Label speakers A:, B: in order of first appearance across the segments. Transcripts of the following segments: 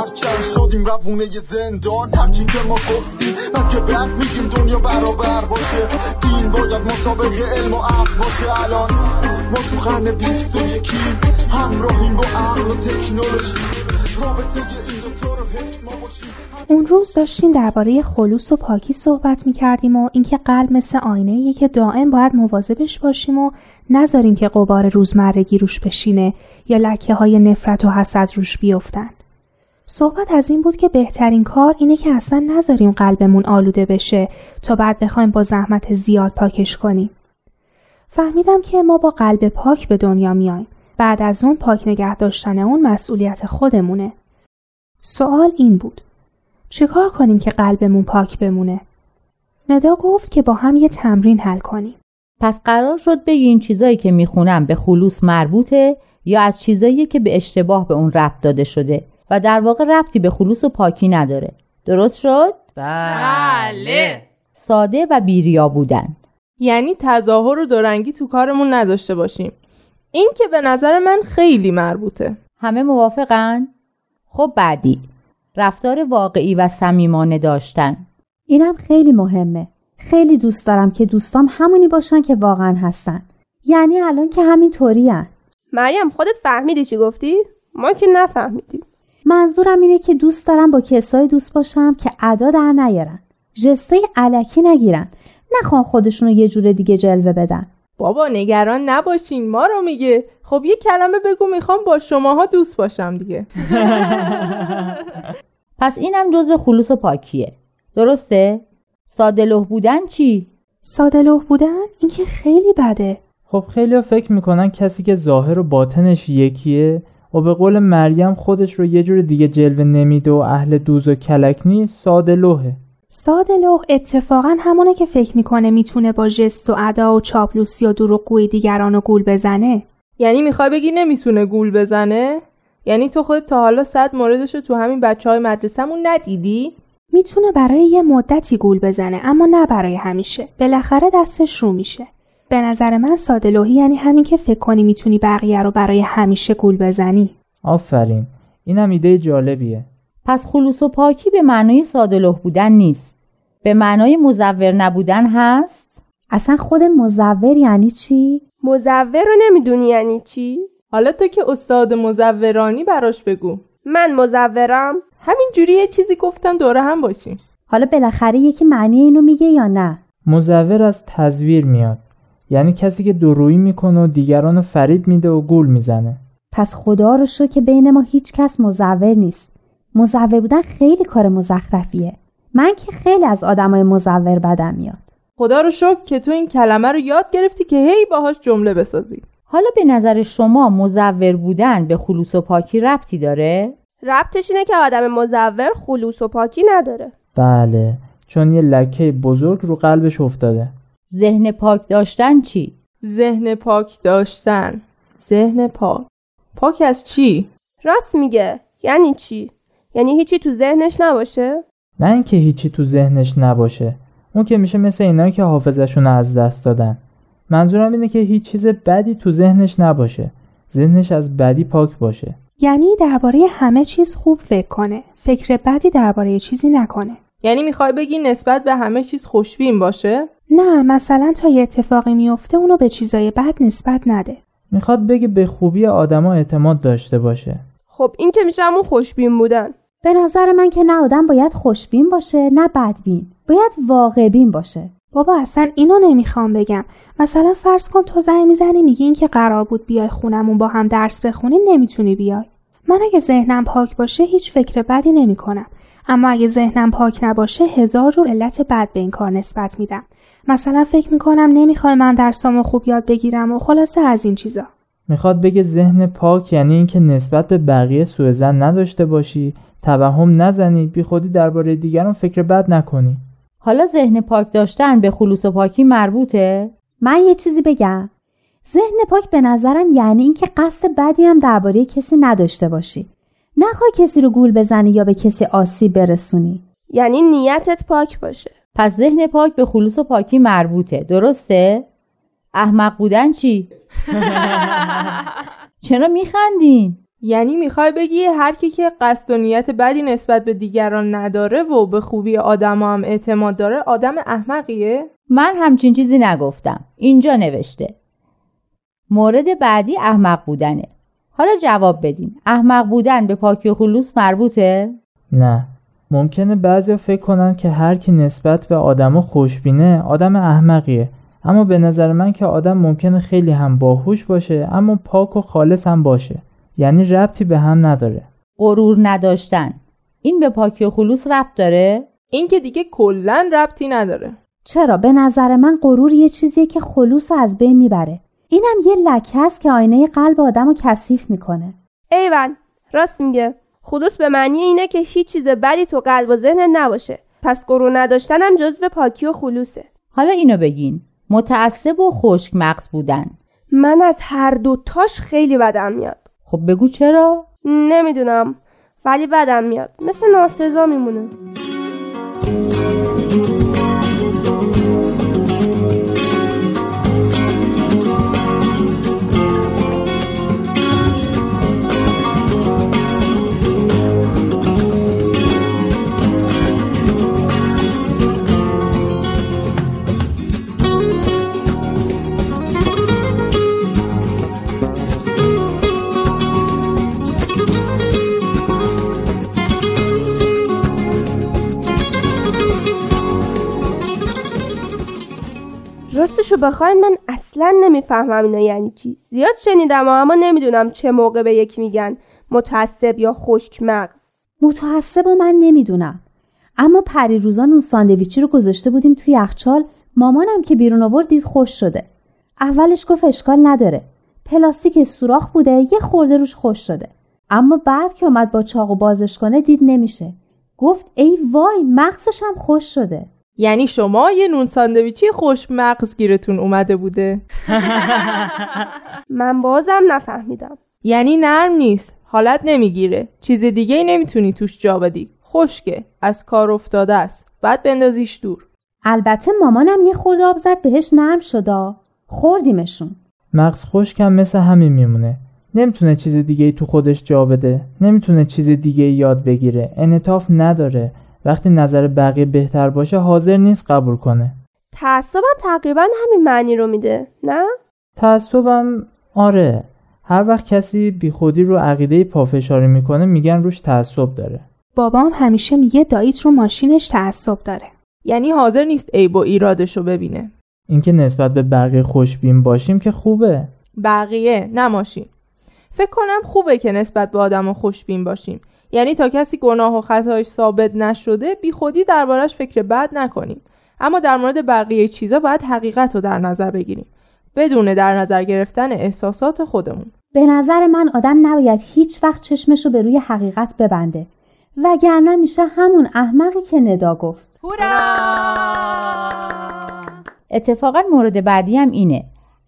A: هرچند شدیم روونه زندان هرچی که ما گفتیم که بعد میگیم دنیا برابر باشه. دین باید مسابق علم و عقل باشه. الان ما تو خرن بیست و یکیم همراهیم با عقل و تکنولوژی. رابطه این دوتا رو حفظ ما باشیم.
B: اون روز داشتیم درباره خلوص و پاکی صحبت می کردیم و اینکه قلب مثل آینه که دائم باید مواظبش باشیم و نذاریم که قبار روزمرگی روش بشینه یا لکه های نفرت و حسد روش بیفتن. صحبت از این بود که بهترین کار اینه که اصلا نذاریم قلبمون آلوده بشه تا بعد بخوایم با زحمت زیاد پاکش کنیم. فهمیدم که ما با قلب پاک به دنیا میایم. بعد از اون پاک نگه داشتن اون مسئولیت خودمونه. سوال این بود. چیکار کنیم که قلبمون پاک بمونه؟ ندا گفت که با هم یه تمرین حل کنیم.
C: پس قرار شد بگی این چیزایی که می‌خونم به خلوص مربوطه یا از چیزایی که به اشتباه به اون ربط داده شده و در واقع ربطی به خلوص و پاکی نداره. درست شد؟
D: بله.
C: ساده و بیریا بودن.
D: یعنی تظاهر و دورنگی تو کارمون نداشته باشیم. این که به نظر من خیلی مربوطه.
C: همه موافقن؟ خب بعدی رفتار واقعی و صمیمانه داشتن
E: اینم خیلی مهمه خیلی دوست دارم که دوستام همونی باشن که واقعا هستن یعنی الان که همین طوری هن.
F: مریم خودت فهمیدی چی گفتی؟ ما که نفهمیدیم
E: منظورم اینه که دوست دارم با کسایی دوست باشم که ادا در نیارن. جسته علکی نگیرن. نخوان خودشونو یه جور دیگه جلوه بدن.
D: بابا نگران نباشین ما رو میگه. خب یه کلمه بگو می‌خوام با شماها دوست باشم دیگه.
C: پس اینم جزء خلوص و پاکیه. درسته؟ ساده بودن چی؟
B: ساده بودن؟ این که خیلی بده.
G: خب خیلی فکر می‌کنن کسی که ظاهر و باطنش یکیه و به قول مریم خودش رو یه جور دیگه جلوه نمیده و اهل دوز و کلک نیست ساده لوحه.
B: ساده لوح اتفاقا همونه که فکر می‌کنه می‌تونه با جست و ادا و چاپلوسی و دروغگوی دیگران و گول بزنه.
D: یعنی می‌خوای بگی نمی‌تونه گول بزنه؟ یعنی تو خودت تا حالا صد موردش رو تو همین بچه های مدرسهمون ندیدی؟
B: می‌تونه برای یه مدتی گول بزنه اما نه برای همیشه. بالاخره دستش رو میشه. به نظر من ساده لوحی یعنی همین که فکر کنی می‌تونی بقیه رو برای همیشه گول بزنی.
G: آفرین. اینم ایده جالبیه.
C: پس خلوص و پاکی به معنای ساده بودن نیست. به معنای مزور نبودن هست؟
E: اصلا خود مزور یعنی چی؟
F: مزور رو نمی‌دونی یعنی چی؟
D: حالا تو که استاد مزورانی براش بگو.
F: من مزورم.
D: همین جوری یه چیزی گفتم دوره هم باشیم
E: حالا بالاخره یکی معنی اینو میگه یا نه؟
G: مزور از تزویر میاد. یعنی کسی که درویی می‌کنه و دیگران رو فریب میده و گول می‌زنه.
E: پس خدا رو شو که بین ما هیچ کس مزور نیست. مزور بودن خیلی کار مزخرفیه. من که خیلی از آدمای مزور بدم میاد.
D: خدا رو شکر که تو این کلمه رو یاد گرفتی که هی باهاش جمله بسازی.
C: حالا به نظر شما مزور بودن به خلوص و پاکی ربطی داره؟
F: ربطش اینه که آدم مزور خلوص و پاکی نداره.
G: بله چون یه لکه بزرگ رو قلبش افتاده.
C: ذهن پاک داشتن چی؟
D: ذهن پاک داشتن. ذهن پاک. پاک از چی؟
F: راست میگه. یعنی چی؟ یعنی هیچی تو ذهنش نباشه؟
G: نه اینکه هیچی تو ذهنش نباشه. اون که میشه مثل اینایی که حافظشون از دست دادن. منظورم اینه که هیچ چیز بدی تو ذهنش نباشه. ذهنش از بدی پاک باشه.
B: یعنی درباره همه چیز خوب فکر کنه. فکر بدی درباره چیزی نکنه.
D: یعنی می‌خوای بگی نسبت به همه چیز خوشبین باشه؟
B: نه مثلا تا یه اتفاقی میفته اونو به چیزای بد نسبت نده.
G: می‌خواد بگه به خوبی آدما اعتماد داشته باشه.
F: خب این که میشه همون خوشبین بودن.
E: به نظر من که نه آدم باید خوشبین باشه نه بدبین. باید واقع بین باشه.
B: بابا اصلا اینو نمی‌خوام بگم. مثلا فرض کن تو زنگ می‌زنی میگی این که قرار بود بیای خونمون با هم درس بخونی نمی‌تونی بیای. من اگه ذهنم پاک باشه هیچ فکر بدی نمی‌کنم. اما اگه ذهنم پاک نباشه هزار جور علت بد به این کار نسبت میدم. مثلا فکر می‌کنم نمی‌خوای من درسامو خوب یاد بگیرم و خلاصه از این چیزا.
G: می‌خواد بگه ذهن پاک یعنی اینکه نسبت به بقیه سوء زن نداشته باشی توهم نزنی بی خودی درباره دیگران فکر بد نکنی.
C: حالا ذهن پاک داشتن به خلوص و پاکی مربوطه؟
E: من یه چیزی بگم. ذهن پاک به نظرم یعنی اینکه قصد بدی هم درباره کسی نداشته باشی. نخوای کسی رو گول بزنی یا به کسی آسیب برسونی.
F: یعنی نیتت پاک باشه.
C: پس ذهن پاک به خلوص و پاکی مربوطه درسته؟ احمق بودن چی؟ چرا میخندین؟
D: یعنی می‌خوای بگی هر کی که قصد و نیت بدی نسبت به دیگران نداره و به خوبی آدم هم اعتماد داره آدم احمقیه؟
C: من همچین چیزی نگفتم اینجا نوشته مورد بعدی احمق بودنه حالا جواب بدین احمق بودن به پاکی و خلوص مربوطه؟
G: نه ممکنه بعضیا فکر کنن که هر کی نسبت به آدما خوشبینه آدم احمقیه. اما به نظر من که آدم ممکنه خیلی هم باهوش باشه اما پاک و خالص هم باشه. یعنی ربطی به هم نداره.
C: غرور نداشتن. این به پاکی و خلوص ربط داره؟
D: این که دیگه کلا ربطی نداره.
E: چرا؟ به نظر من غرور یه چیزیه که خلوص رو از بین می‌بره. اینم یه لکه است که آینه قلب آدم رو کثیف می‌کنه.
F: ایول راست میگه. خلوص به معنی اینه که هیچ چیز بدی تو قلب و ذهن نباشه. پس غرور نداشتنم جزو پاکی و خلوصه.
C: حالا اینو بگین. متعصب و خشک مغز بودن.
F: من از هر دو تاش خیلی بدم میاد.
C: خب بگو چرا؟
F: نمی‌دونم ولی بدم میاد. مثل ناسزا میمونه. بخواین من اصلا نمی‌فهمم اینا یعنی چی. زیاد شنیدم اما نمی‌دونم چه موقع به یکی میگن. متعصب یا خشک مغز.
E: متعصب و من نمی‌دونم. اما پریروزا نون ساندویچی رو گذاشته بودیم توی یخچال. مامانم که بیرون آورد دید خوش شده. اولش گفت اشکال نداره. پلاستیک سوراخ بوده یه خورده روش خوش شده. اما بعد که اومد با چاقو بازش کنه دید نمیشه. گفت ای وای مغزش هم خوش شده.
D: یعنی شما یه نون ساندویچی خوش مغز گیرتون اومده بوده.
F: من بازم نفهمیدم.
D: یعنی نرم نیست حالت نمی‌گیره. چیز دیگه ای نمی‌تونی توش جا بدی. خشکه از کار افتاده است. بعد بندازیش دور.
E: البته مامانم یه خورده آب زد بهش نرم شدا خوردیمشون.
G: مغز خشکم مثل همین میمونه. نمی‌تونه چیز دیگه ای تو خودش جا بده. نمی‌تونه چیز دیگه ای یاد بگیره. انعطاف نداره. وقتی نظر بقیه بهتر باشه حاضر نیست قبول کنه.
F: تعصبم تقریبا همین معنی رو میده نه؟
G: تعصبم آره. هر وقت کسی بیخودی رو عقیده پافشاری می‌کنه میگن روش تعصب داره.
B: بابام همیشه میگه داییت رو ماشینش تعصب داره.
D: یعنی حاضر نیست عیب و ایرادش رو ببینه.
G: اینکه نسبت به بقیه خوشبین باشیم که خوبه.
D: بقیه نه ماشین. فکر کنم خوبه که نسبت به آدم خوشبین باشیم. یعنی تا کسی گناه و خطایش ثابت نشده بی خودی دربارش فکر بد نکنیم. اما در مورد بقیه چیزا باید حقیقت رو در نظر بگیریم. بدون در نظر گرفتن احساسات خودمون.
E: به نظر من آدم نباید هیچ وقت چشمش رو به روی حقیقت ببنده. وگرنه میشه همون احمقی که ندا گفت.
C: اتفاقا مورد بعدی هم اینه.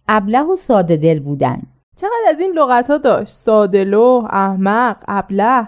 C: ابله و ساده دل بودن.
D: چقدر از این لغت ها داشت سادلو احمق ابله.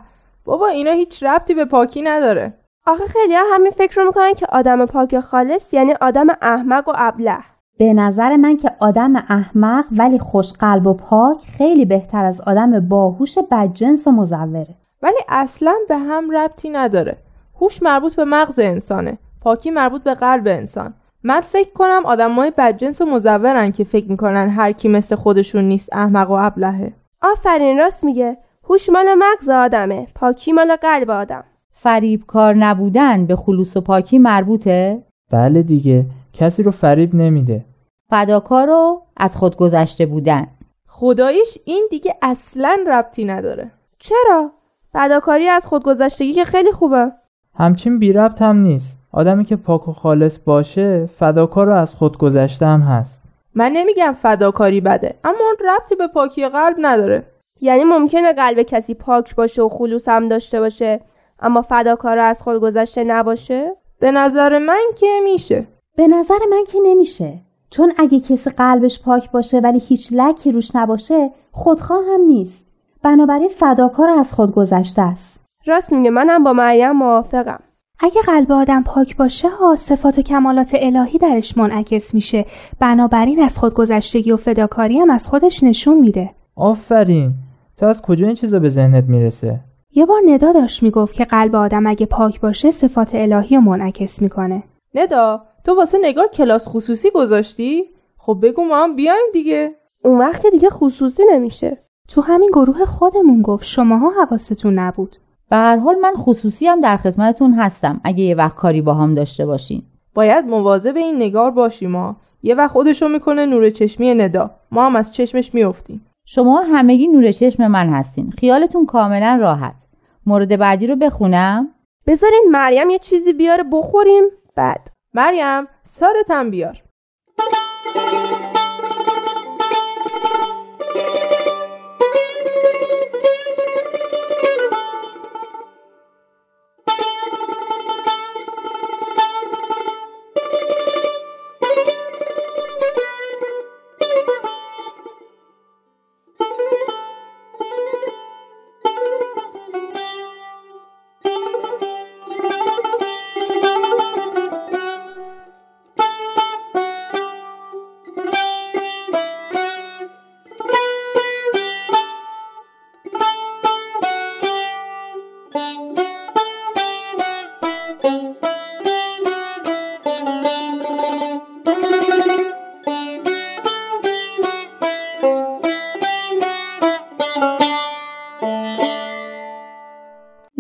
D: بابا اینا هیچ ربطی به پاکی نداره.
F: آخه خیلی ها همین فکر رو می‌کنن که آدم پاک و خالص یعنی آدم احمق و ابله.
E: به نظر من که آدم احمق ولی خوش قلب و پاک خیلی بهتر از آدم باهوش بدجنس و مزوره.
D: ولی اصلا به هم ربطی نداره. هوش مربوط به مغز انسانه. پاکی مربوط به قلب انسان. من فکر کنم آدمای بدجنس و مزورن که فکر می‌کنن هر کی مثل خودشون نیست احمق و ابلهه.
F: آفرین راست میگه. هوش مال مغز آدمه. پاکی مال قلب آدم.
C: فریب کار نبودن به خلوص و پاکی مربوطه؟
G: بله دیگه. کسی رو فریب نمیده.
C: فداکار رو از خود گذشته بودن.
D: خدایش این دیگه اصلا ربطی نداره.
F: چرا؟ فداکاری از خودگذشتگی که خیلی خوبه.
G: همچین بی ربط هم نیست. آدمی که پاک و خالص باشه فداکار رو از خود گذشته هم هست.
D: من نمیگم فداکاری بده اما اون ربطی به پاکی قلب نداره.
F: یعنی ممکنه قلب کسی پاک باشه و خلوص هم داشته باشه اما فداکار از خود گذشته نباشه؟
D: به نظر من که میشه.
E: به نظر من که نمیشه. چون اگه کسی قلبش پاک باشه ولی هیچ لکی روش نباشه خودخواه هم نیست. بنابراین فداکار از خود گذشته است.
F: راست میگه منم با مریم موافقم.
B: اگه قلب آدم پاک باشه ها صفات و کمالات الهی درش منعکس میشه. بنابراین از خودگذشتگی و فداکاری هم از خودش نشون میده.
G: آفرین. تو از کجا این چیزا به ذهنت می‌رسه؟
B: یه بار ندا داشت می‌گفت که قلب آدم اگه پاک باشه صفات الهی رو منعکس می‌کنه.
D: ندا تو واسه نگار کلاس خصوصی گذاشتی؟ خب بگو ما هم بیایم دیگه.
F: اون وقت دیگه خصوصی نمیشه.
B: تو همین گروه خودمون گفت شماها حواستون نبود.
C: به هر حال من خصوصی هم در خدمتتون هستم. اگه یه وقت کاری با هم داشته باشین.
D: باید مواظب این نگار باشیم ما یه وقت خودشو می‌کنه نور چشمی ندا. ما هم از چشمش میافتیم.
C: شما همگی نور چشم من هستین. خیالتون کاملا راحت. مورد بعدی رو بخونم.
F: بذارین مریم یه چیزی بیاره بخوریم. بعد.
D: مریم سارتم بیار.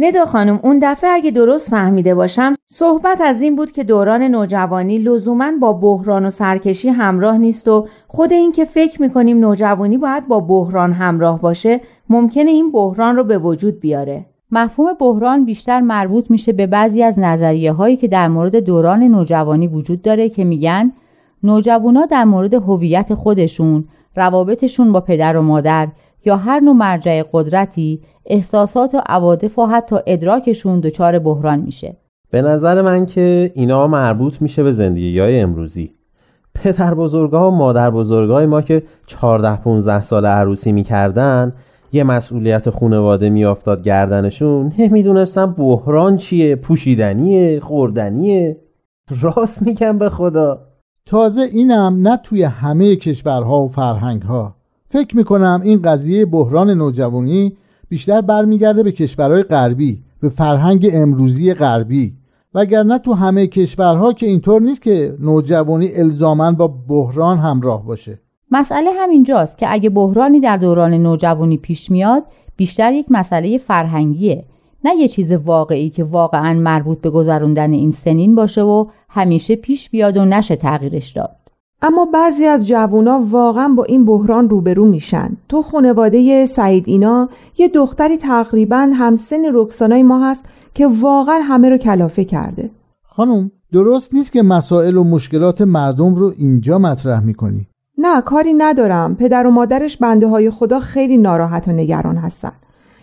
H: ندا خانم اون دفعه اگه درست فهمیده باشم صحبت از این بود که دوران نوجوانی لزوما با بحران و سرکشی همراه نیست و خود این که فکر می‌کنیم نوجوانی باید با بحران همراه باشه ممکنه این بحران رو به وجود بیاره.
C: مفهوم بحران بیشتر مربوط میشه به بعضی از نظریه هایی که در مورد دوران نوجوانی وجود داره که میگن نوجوانا در مورد هویت خودشون، روابطشون با پدر و مادر یا هر نوع مرجع قدرتی احساسات و عواطف و حتی ادراکشون دچار بحران میشه.
I: به نظر من که اینا مربوط میشه به زندگی های امروزی. پدر بزرگاه و مادر بزرگاه ما که 14 15 سال عروسی می‌کردن یه مسئولیت خونواده میافتاد گردنشون نمی‌دونستم بحران چیه پوشیدنیه خوردنیه. راست میگم به خدا.
J: تازه اینم نه توی همه کشورها و فرهنگها. فکر می‌کنم این قضیه بحران نوجوانی بیشتر برمیگرده به کشورهای غربی به فرهنگ امروزی غربی. وگرنه تو همه کشورها که اینطور نیست که نوجوانی الزاما با بحران همراه باشه.
C: مسئله همینجاست که اگه بحرانی در دوران نوجوانی پیش میاد بیشتر یک مسئله فرهنگیه. نه یه چیز واقعی که واقعا مربوط به گذروندن این سنین باشه و همیشه پیش بیاد و نشه تغییرش داد.
K: اما بعضی از جوونا واقعا با این بحران روبرو میشن. تو خانواده سعید اینا یه دختری تقریبا همسن رکسانای ما هست که واقعا همه رو کلافه کرده.
J: خانم درست نیست که مسائل و مشکلات مردم رو اینجا مطرح می‌کنی.
K: نه کاری ندارم. پدر و مادرش بنده های خدا خیلی ناراحت و نگران هستن.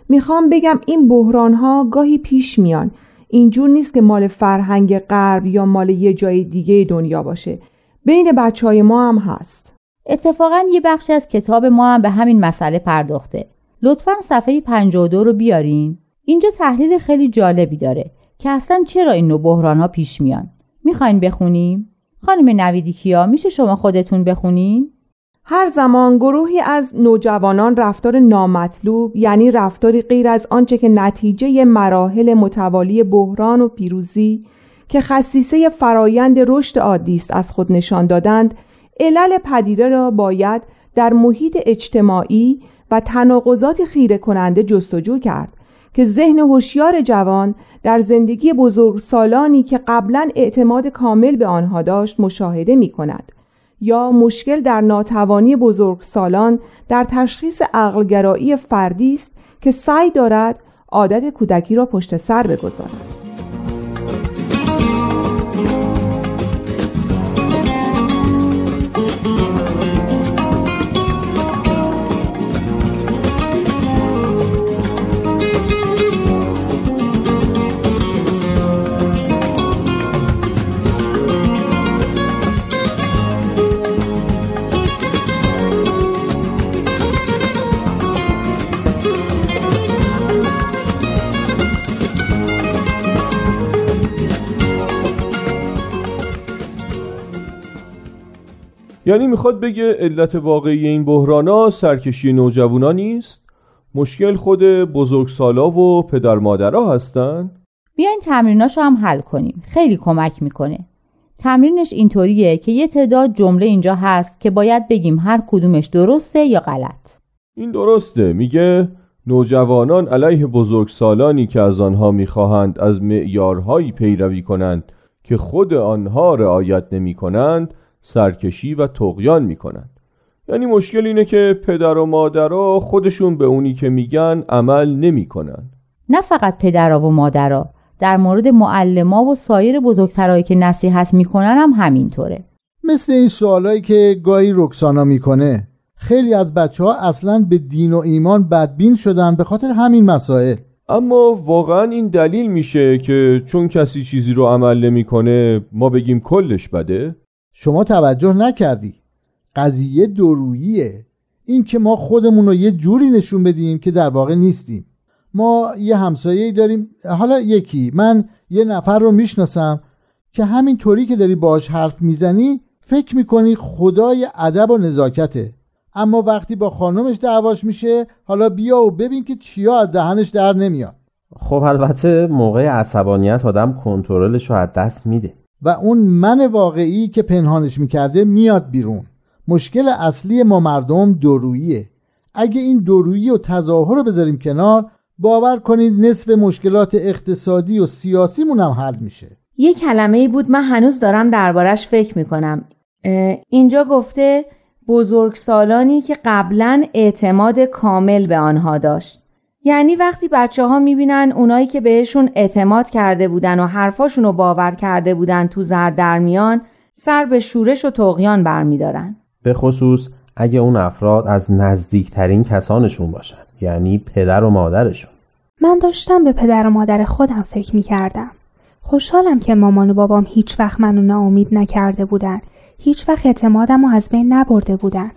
K: می‌خوام بگم این بحران ها گاهی پیش میان. اینجور نیست که مال فرهنگ غرب یا مال یه جای دیگه دنیا باشه. بین بچه های ما هم هست.
C: اتفاقا یه بخشی از کتاب ما هم به همین مسئله پرداخته. لطفا صفحه 52 رو بیارین. اینجا تحلیل خیلی جالبی داره که اصلا چرا این نوع بحران ها پیش میان. می‌خواین بخونیم؟ خانم نویدی کیا میشه شما خودتون بخونین؟
K: هر زمان گروهی از نوجوانان رفتار نامطلوب یعنی رفتاری غیر از آنچه که نتیجه مراحل متوالی بحران و پیروزی که خصیصه فرایند رشد عادی است از خود نشان دادند علل پدیده را باید در محیط اجتماعی و تناقضات خیره کننده جستجو کرد که ذهن هوشیار جوان در زندگی بزرگ سالانی که قبلا اعتماد کامل به آنها داشت مشاهده می کند یا مشکل در ناتوانی بزرگ سالان در تشخیص عقلگرایی فردی است که سعی دارد عادت کودکی را پشت سر بگذارد.
L: یعنی می‌خواد بگه علت واقعی این بحرانا سرکشی نوجوانا نیست؟ مشکل خود بزرگسالا و پدر مادرها هستن؟
C: بیاین تمریناشو هم حل کنیم. خیلی کمک می‌کنه. تمرینش اینطوریه که یه تعداد جمله اینجا هست که باید بگیم هر کدومش درسته یا غلط.
L: این درسته. میگه نوجوانان علیه بزرگسالانی که از آنها می‌خواهند از معیارهایی پیروی کنند که خود آنها رعایت نمی کنند سرکشی و تقیان می کنند یعنی مشکل اینه که پدر و مادرها خودشون به اونی که میگن عمل نمی کنند
C: نه فقط پدرها و مادرها در مورد معلما و سایر بزرگترهایی که نصیحت می‌کنن هم همینطوره.
J: مثل این سوالایی که گاهی رکسانا می‌کنه خیلی از بچه ها اصلا به دین و ایمان بدبین شدن به خاطر همین مسائل.
L: اما واقعا این دلیل میشه که چون کسی چیزی رو عمل نمی‌کنه ما بگیم کلش بده.
J: شما توجه نکردی. قضیه دروییه این که ما خودمون رو یه جوری نشون بدیم که در واقع نیستیم. ما یه همسایه داریم. حالا یکی. من یه نفر رو می‌شناسم که همین طوری که داری باش حرف می‌زنی فکر می‌کنی خدای ادب و نزاکته. اما وقتی با خانمش دعواش میشه حالا بیا و ببین که چیا از دهنش در نمیاد.
I: خب البته موقع عصبانیت آدم کنترلش رو از دست میده.
J: و اون من واقعی که پنهانش می‌کرده میاد بیرون. مشکل اصلی ما مردم دروییه اگه این درویی و تظاهر رو بذاریم کنار باور کنید نصف مشکلات اقتصادی و سیاسیمون هم حل میشه.
H: یه کلمه ای بود من هنوز دارم دربارش فکر می‌کنم. اینجا گفته بزرگسالانی که قبلا اعتماد کامل به آنها داشت. یعنی وقتی بچه ها می‌بینن اونایی که بهشون اعتماد کرده بودن و حرفاشون رو باور کرده بودن تو زر در میان سر به شورش و تقیان برمیدارن.
I: به خصوص اگه اون افراد از نزدیکترین کسانشون باشن یعنی پدر و مادرشون.
B: من داشتم به پدر و مادر خودم فکر می‌کردم. خوشحالم که مامان و بابام هیچ وقت منو ناامید نکرده بودن. هیچ وقت اعتمادم رو از بین نبرده بودن.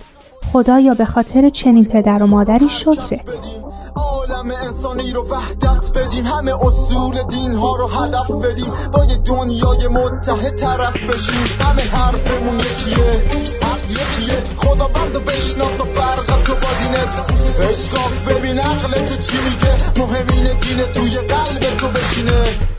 B: خدایا به خاطر چنین پدر و مادری شکرت.
A: عالم انسانی رو وحدت بدیم. همه اصول دین ها رو هدف بدیم. با یه دنیای متحد طرف بشیم. همه حرفمون یکیه. حق یکیه. خدا بند بشناس و فرق تو با دینت. اشکاف ببین عقل تو چی میگه. مهمین دین توی قلب تو بشینه.